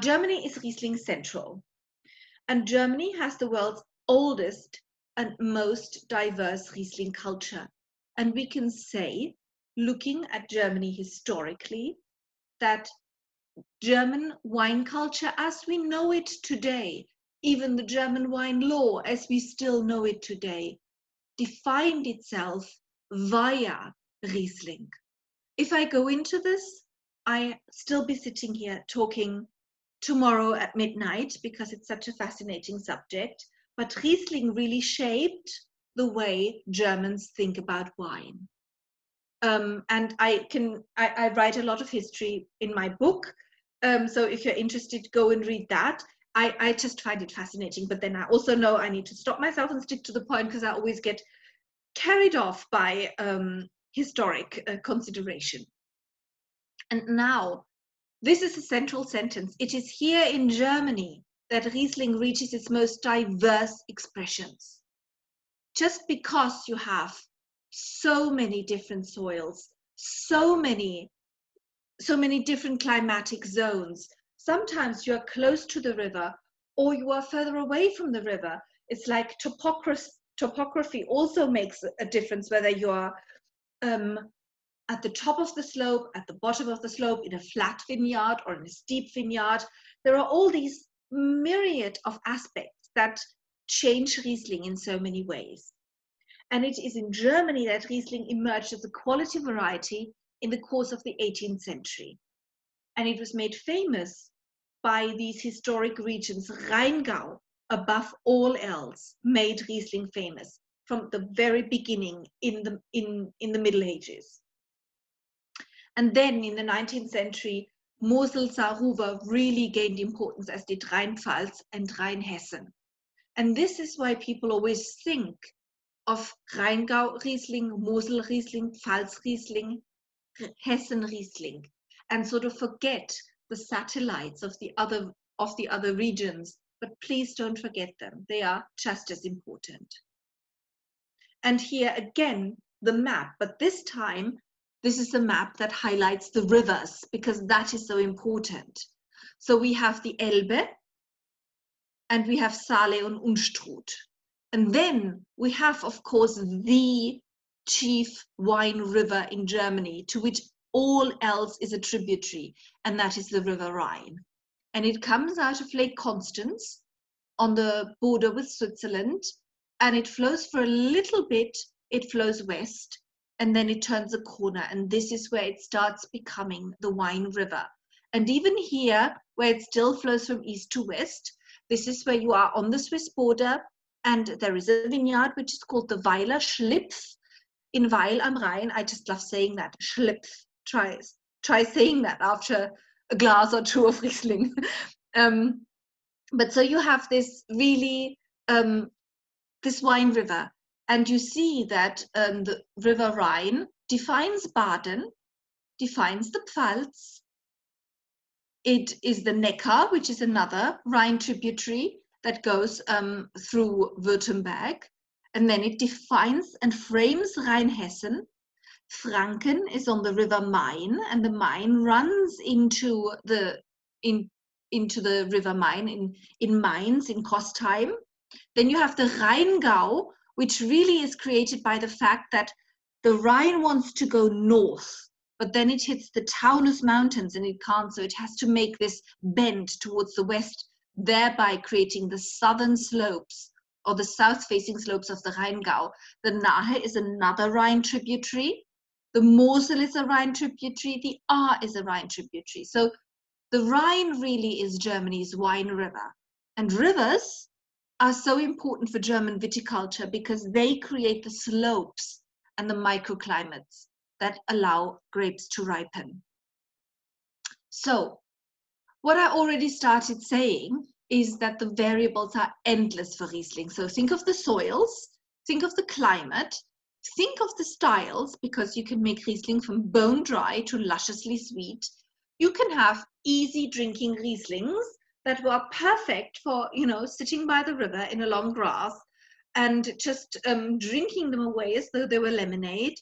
Germany is Riesling central, and Germany has the world's oldest and most diverse Riesling culture. And we can say, looking at Germany historically, that German wine culture as we know it today, even the German wine law as we still know it today, defined itself via Riesling. If I go into this, I still be sitting here talking tomorrow at midnight because it's such a fascinating subject. But Riesling really shaped the way Germans think about wine. Um, and I can I, I, write a lot of history in my book. Um, so if you're interested, go and read that. I, I just find it fascinating. But then I also know I need to stop myself and stick to the point because I always get carried off by um, historic uh, consideration. And now, this is a central sentence. It is here in Germany that Riesling reaches its most diverse expressions. Just because you have so many different soils, so many, so many different climatic zones. Sometimes you are close to the river or you are further away from the river. It's like topography, also makes a difference whether you are um, at the top of the slope, at the bottom of the slope, in a flat vineyard or in a steep vineyard. There are all these myriad of aspects that change Riesling in so many ways. And it is in Germany that Riesling emerged as a quality variety in the course of the 18th century. And it was made famous by these historic regions. Rheingau, above all else, made Riesling famous from the very beginning in the, in, in the Middle Ages. And then in the 19th century, Mosel Saar-Ruwer really gained importance as did Rheinpfalz and Rheinhessen. And this is why people always think of Rheingau Riesling, Mosel Riesling, Pfalz Riesling, Hessen Riesling, and sort of forget the satellites of the other of the other regions. But please don't forget them; they are just as important. And here again, the map, but this time this is a map that highlights the rivers because that is so important. So we have the Elbe and we have Saale and Unstrut. And then we have, of course, the chief wine river in Germany to which all else is a tributary, and that is the River Rhine. And it comes out of Lake Constance on the border with Switzerland, and it flows for a little bit, it flows west, and then it turns a corner and this is where it starts becoming the wine river. And even here where it still flows from east to west this is where you are on the swiss border and there is a vineyard which is called the weiler schlipf in weil am rhein. I just love saying that. Schlipf. Try try saying that after a glass or two of riesling. Um, but so you have this really um, this wine river and you see that um, the River Rhine defines Baden, defines the Pfalz. It is the Neckar, which is another Rhine tributary that goes um, through Württemberg. And then it defines and frames Rheinhessen. Franken is on the River Main, and the Main runs into the in, into the River Main in, in Mainz, in Kostheim. Then you have the Rheingau, which really is created by the fact that the Rhine wants to go north, but then it hits the Taunus Mountains and it can't, so it has to make this bend towards the west, thereby creating the southern slopes or the south facing slopes of the Rheingau. The Nahe is another Rhine tributary. The Mosel is a Rhine tributary. The Ahr is a Rhine tributary. So the Rhine really is Germany's wine river. And rivers are so important for German viticulture because they create the slopes and the microclimates that allow grapes to ripen. So, what I already started saying is that the variables are endless for Riesling. So, think of the soils, think of the climate, think of the styles, because you can make Riesling from bone dry to lusciously sweet. You can have easy drinking Rieslings that were perfect for you know sitting by the river in a long grass and just um, drinking them away as though they were lemonade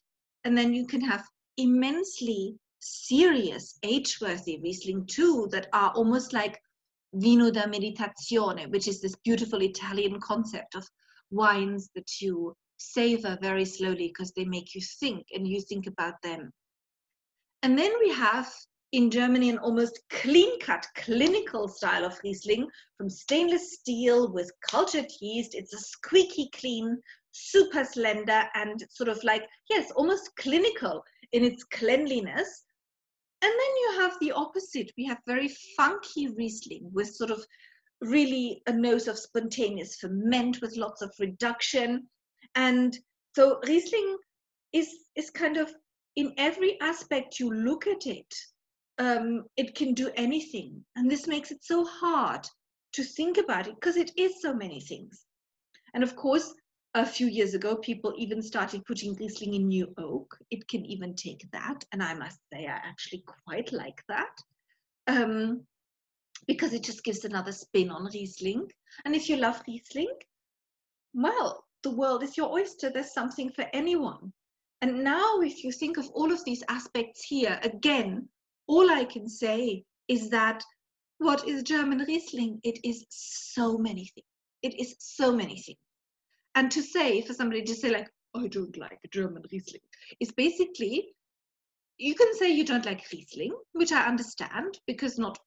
and then you can have immensely serious age-worthy riesling too that are almost like vino da meditazione, which is this beautiful Italian concept of wines that you savor very slowly because they make you think and you think about them. And then we have in Germany an almost clean cut clinical style of Riesling from stainless steel with cultured yeast. It's a squeaky clean, super slender, and sort of like, yes, almost clinical in its cleanliness. And then you have the opposite. We have very funky Riesling with sort of really a nose of spontaneous ferment with lots of reduction. And so Riesling is, is kind of in every aspect you look at it, um, it can do anything. And this makes it so hard to think about it because it is so many things. And of course, a few years ago, people even started putting Riesling in new oak. It can even take that. And I must say, I actually quite like that um, because it just gives another spin on Riesling. And if you love Riesling, well, the world is your oyster. There's something for anyone. And now, if you think of all of these aspects here, again, all I can say is that what is German Riesling? It is so many things. It is so many things. And to say, for somebody to say, like, I don't like German Riesling, is basically, you can say you don't like Riesling, which I understand because not,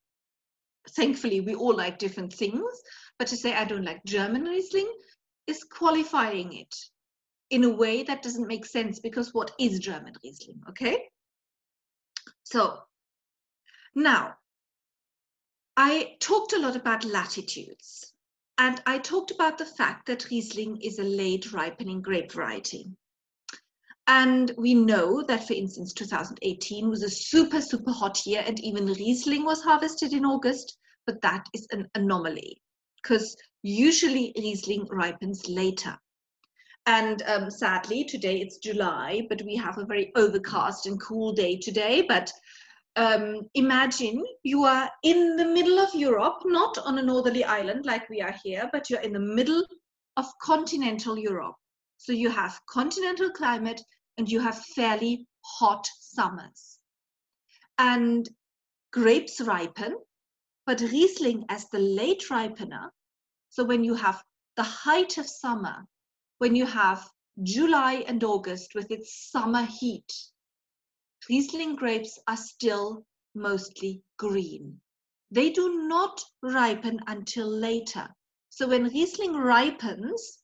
thankfully, we all like different things. But to say I don't like German Riesling is qualifying it in a way that doesn't make sense because what is German Riesling, okay? So now, I talked a lot about latitudes and I talked about the fact that Riesling is a late ripening grape variety. And we know that, for instance, 2018 was a super, super hot year and even Riesling was harvested in August, but that is an anomaly because usually Riesling ripens later. And um, sadly, today it's July, but we have a very overcast and cool day today. But um, imagine you are in the middle of Europe, not on a northerly island like we are here, but you're in the middle of continental Europe. So you have continental climate and you have fairly hot summers. And grapes ripen, but Riesling as the late ripener, so when you have the height of summer when you have July and August with its summer heat, Riesling grapes are still mostly green. They do not ripen until later. So when Riesling ripens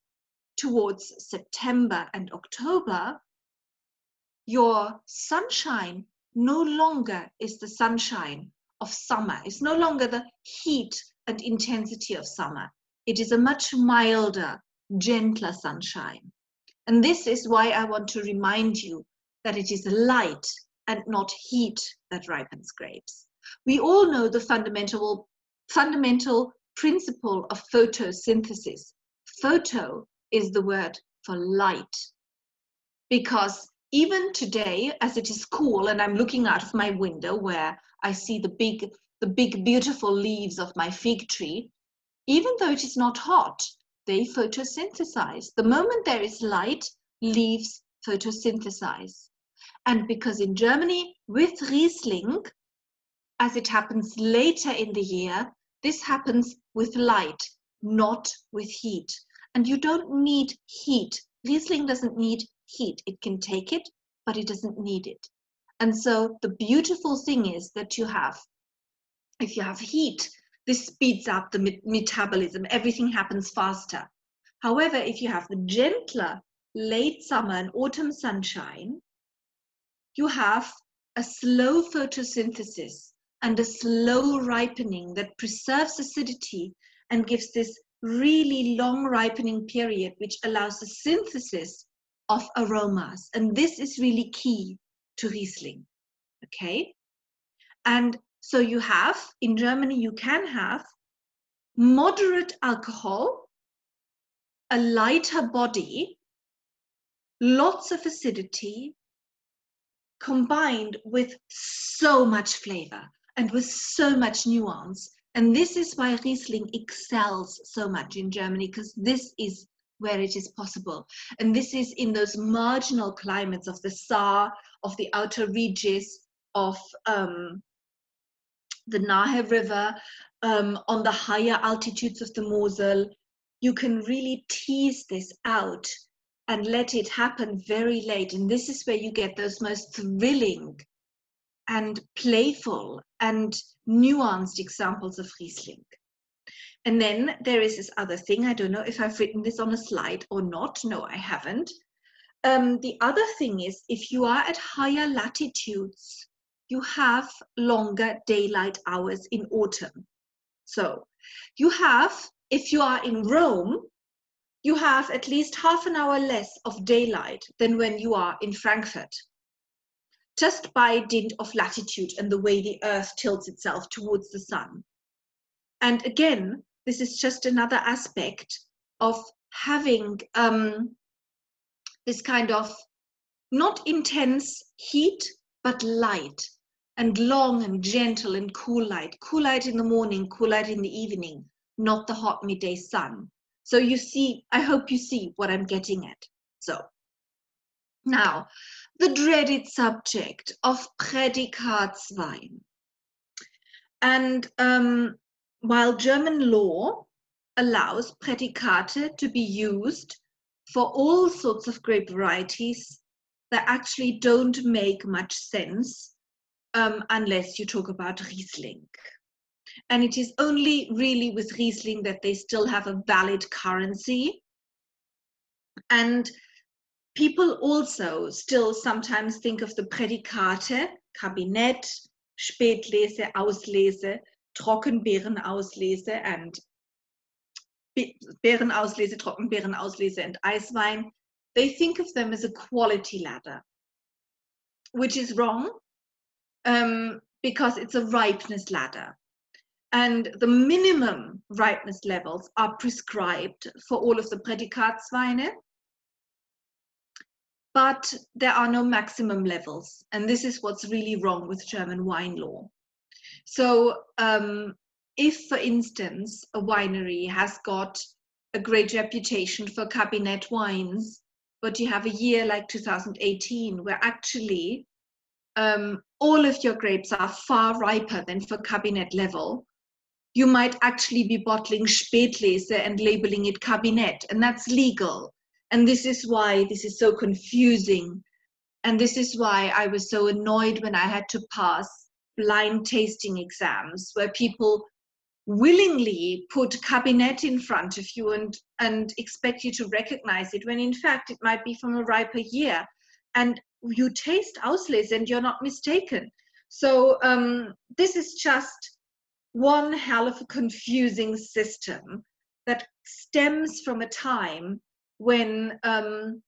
towards September and October, your sunshine no longer is the sunshine of summer. It's no longer the heat and intensity of summer. It is a much milder, gentler sunshine. And this is why I want to remind you that it is light and not heat that ripens grapes. We all know the fundamental, fundamental principle of photosynthesis. Photo is the word for light. Because even today, as it is cool and I'm looking out of my window where I see the big, the big beautiful leaves of my fig tree, even though it is not hot, they photosynthesize. The moment there is light, leaves photosynthesize. And because in Germany, with Riesling, as it happens later in the year, this happens with light, not with heat. And you don't need heat. Riesling doesn't need heat. It can take it, but it doesn't need it. And so the beautiful thing is that you have, if you have heat, this speeds up the me metabolism. Everything happens faster. However, if you have the gentler late summer and autumn sunshine, you have a slow photosynthesis and a slow ripening that preserves acidity and gives this really long ripening period, which allows the synthesis of aromas. And this is really key to Riesling. Okay. And so you have, in Germany, you can have moderate alcohol, a lighter body, lots of acidity, combined with so much flavor and with so much nuance. And this is why Riesling excels so much in Germany, because this is where it is possible. And this is in those marginal climates of the Saar, of the outer reaches, of um, the Nahe River, um, on the higher altitudes of the Mosel, you can really tease this out and let it happen very late. And this is where you get those most thrilling and playful and nuanced examples of Riesling. And then there is this other thing. I don't know if I've written this on a slide or not. No, I haven't. Um, the other thing is if you are at higher latitudes, you have longer daylight hours in autumn. So you have, if you are in Rome, you have at least half an hour less of daylight than when you are in Frankfurt just by dint of latitude and the way the earth tilts itself towards the sun. And again, this is just another aspect of having um, this kind of not intense heat, but light and long and gentle and cool light. Cool light in the morning, cool light in the evening, not the hot midday sun. So you see, I hope you see what I'm getting at. So now, the dreaded subject of Prädikatswein. And um, while German law allows Prädikate to be used for all sorts of grape varieties that actually don't make much sense um, unless you talk about Riesling. And it is only really with Riesling that they still have a valid currency. And people also still sometimes think of the Prädikate, Kabinett, Spätlese, Auslese, Trockenbeerenauslese, and Beerenauslese, Trockenbeerenauslese, and Eiswein. They think of them as a quality ladder, which is wrong um, because it's a ripeness ladder. And the minimum ripeness levels are prescribed for all of the Prädikatsweine but there are no maximum levels. And this is what's really wrong with German wine law. So, um, if, for instance, a winery has got a great reputation for Kabinett wines, but you have a year like 2018 where actually um, all of your grapes are far riper than for Kabinett level, you might actually be bottling Spätlese and labeling it Kabinett, and that's legal. And this is why this is so confusing. And this is why I was so annoyed when I had to pass blind tasting exams where people willingly put Kabinett in front of you and, and expect you to recognize it when in fact it might be from a riper year. And you taste Auslese and you're not mistaken. So um, this is just one hell of a confusing system that stems from a time when um,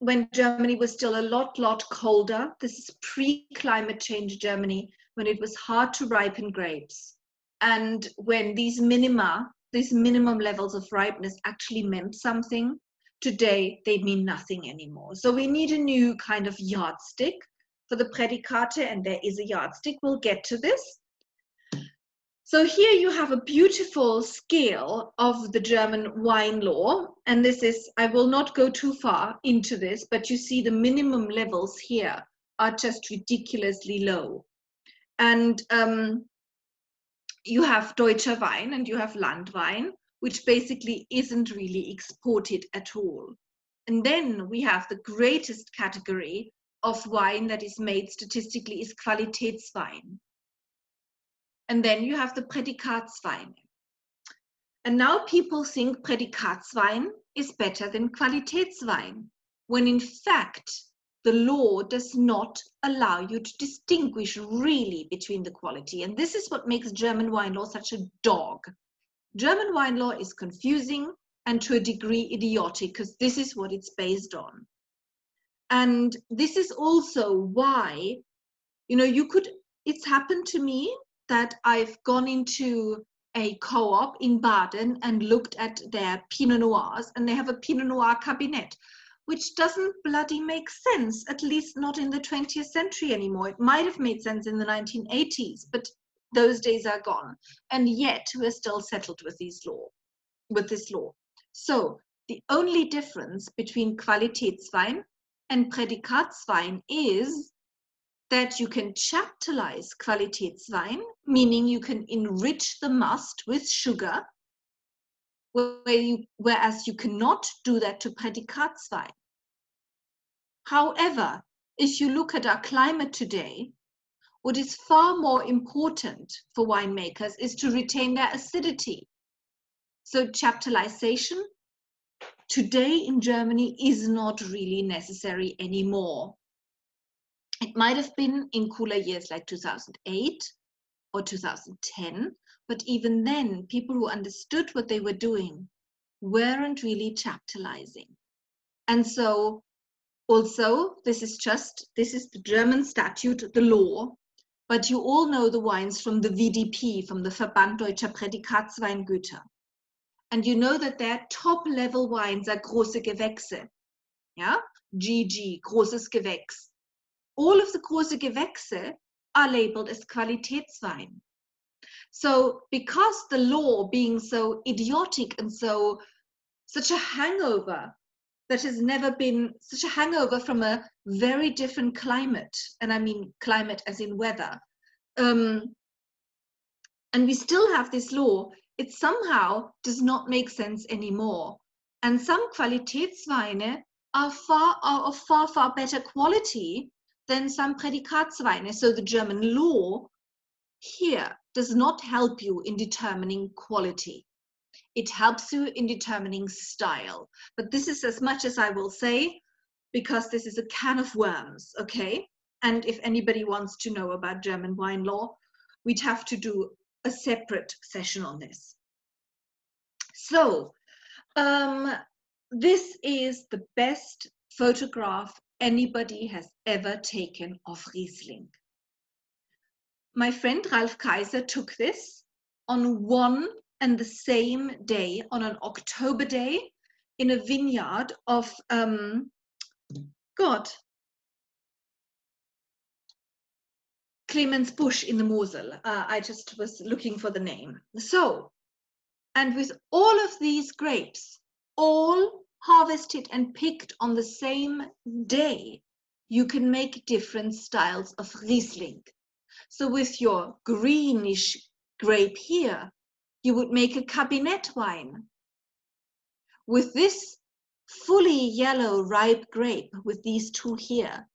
when Germany was still a lot, lot colder. This is pre-climate change Germany, when it was hard to ripen grapes. And when these minima, these minimum levels of ripeness actually meant something, today they mean nothing anymore. So we need a new kind of yardstick for the Prädikate, and there is a yardstick. We'll get to this. So here you have a beautiful scale of the German wine law. And this is, I will not go too far into this, but you see the minimum levels here are just ridiculously low. And um, you have Deutscher Wein and you have Landwein, which basically isn't really exported at all. And then we have the greatest category of wine that is made statistically is Qualitätswein. And then you have the Prädikatswein. And now people think Prädikatswein is better than Qualitätswein, when in fact, the law does not allow you to distinguish really between the quality. And this is what makes German wine law such a dog. German wine law is confusing and to a degree idiotic because this is what it's based on. And this is also why, you know, you could, it's happened to me that I've gone into a co-op in Baden and looked at their Pinot Noirs, and they have a Pinot Noir Kabinett, which doesn't bloody make sense, at least not in the 20th century anymore. It might have made sense in the 1980s, but those days are gone. And yet we're still settled with these law, with this law. So the only difference between Qualitätswein and Prädikatswein is that you can chaptalize Qualitätswein, meaning you can enrich the must with sugar, where you, whereas you cannot do that to Prädikatswein. However, if you look at our climate today, what is far more important for winemakers is to retain their acidity. So chaptalization today in Germany is not really necessary anymore. It might have been in cooler years like 2008 or 2010, but even then, people who understood what they were doing weren't really chaptalizing. And so, also, this is just, this is the German statute, the law, but you all know the wines from the VDP, from the Verband Deutscher Prädikatsweingüter. And you know that their top level wines are große Gewächse. Yeah, GG, großes Gewächs all of the große Gewächse are labeled as Qualitätswein. So because the law being so idiotic and so such a hangover that has never been such a hangover from a very different climate, and I mean climate as in weather, um, and we still have this law, it somehow does not make sense anymore. And some Qualitätsweine are far are of far far better quality than some Prädikatsweine. So the German law here does not help you in determining quality. It helps you in determining style. But this is as much as I will say because this is a can of worms, okay? And if anybody wants to know about German wine law, we'd have to do a separate session on this. So, um, this is the best photograph anybody has ever taken of Riesling. My friend Ralf Kaiser took this on one and the same day, on an October day, in a vineyard of, um, God, Clemens Busch in the Mosel. Uh, I just was looking for the name. So, and with all of these grapes, all harvested and picked on the same day, you can make different styles of Riesling. So with your greenish grape here, you would make a Kabinett wine. With this fully yellow ripe grape, with these two here,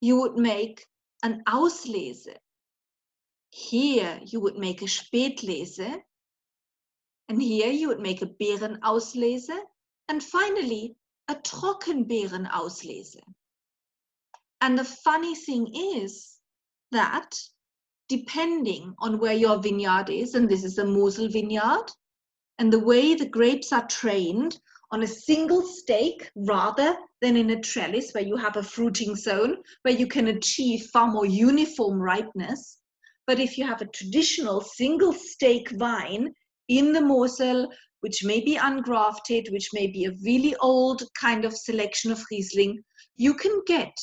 you would make an Auslese. Here you would make a Spätlese. And here you would make a Beerenauslese and finally, a Trockenbeerenauslese. And the funny thing is that depending on where your vineyard is, and this is a Mosel vineyard, and the way the grapes are trained on a single stake rather than in a trellis where you have a fruiting zone where you can achieve far more uniform ripeness. But if you have a traditional single stake vine in the Mosel which may be ungrafted, which may be a really old kind of selection of Riesling, you can get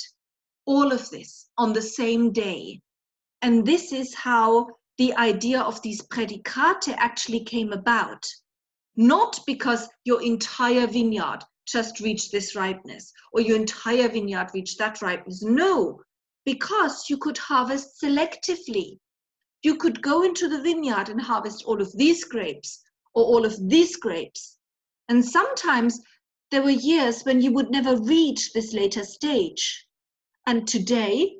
all of this on the same day. And this is how the idea of these predicate actually came about. Not because your entire vineyard just reached this ripeness or your entire vineyard reached that ripeness. No, because you could harvest selectively. You could go into the vineyard and harvest all of these grapes or all of these grapes. And sometimes there were years when you would never reach this later stage. And today,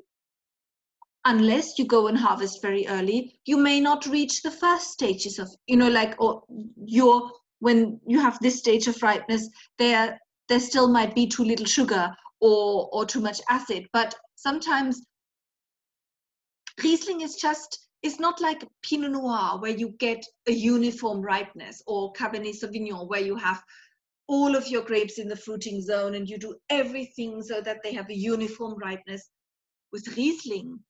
unless you go and harvest very early, you may not reach the first stages of, you know, like or your when you have this stage of ripeness, there there still might be too little sugar or or too much acid. But sometimes Riesling is just it's not like Pinot Noir where you get a uniform ripeness or Cabernet Sauvignon where you have all of your grapes in the fruiting zone and you do everything so that they have a uniform ripeness. With Riesling,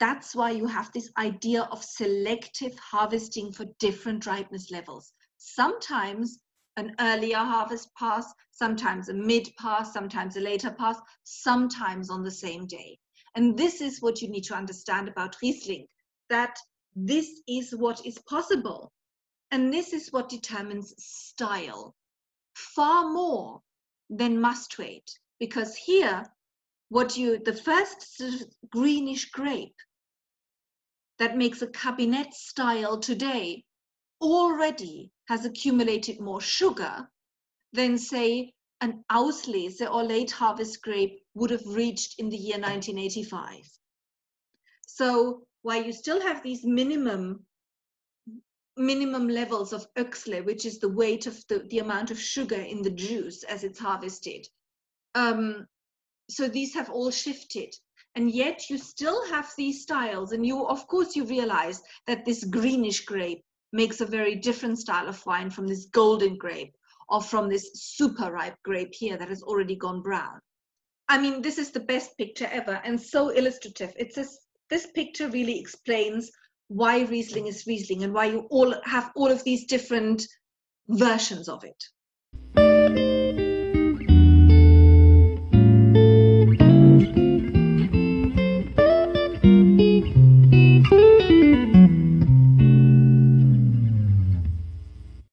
that's why you have this idea of selective harvesting for different ripeness levels. Sometimes an earlier harvest pass, sometimes a mid pass, sometimes a later pass, sometimes on the same day. And this is what you need to understand about Riesling that this is what is possible. And this is what determines style far more than must weight. Because here what you the first greenish grape that makes a Kabinett style today already has accumulated more sugar than say an Auslese or late harvest grape would have reached in the year 1985. So while you still have these minimum minimum levels of Oechsle, which is the weight of the, the amount of sugar in the juice as it's harvested, um, so these have all shifted and yet you still have these styles and you of course you realize that this greenish grape makes a very different style of wine from this golden grape or from this super ripe grape here that has already gone brown. I mean this is the best picture ever and so illustrative. It's a, this picture really explains why riesling is riesling and why you all have all of these different versions of it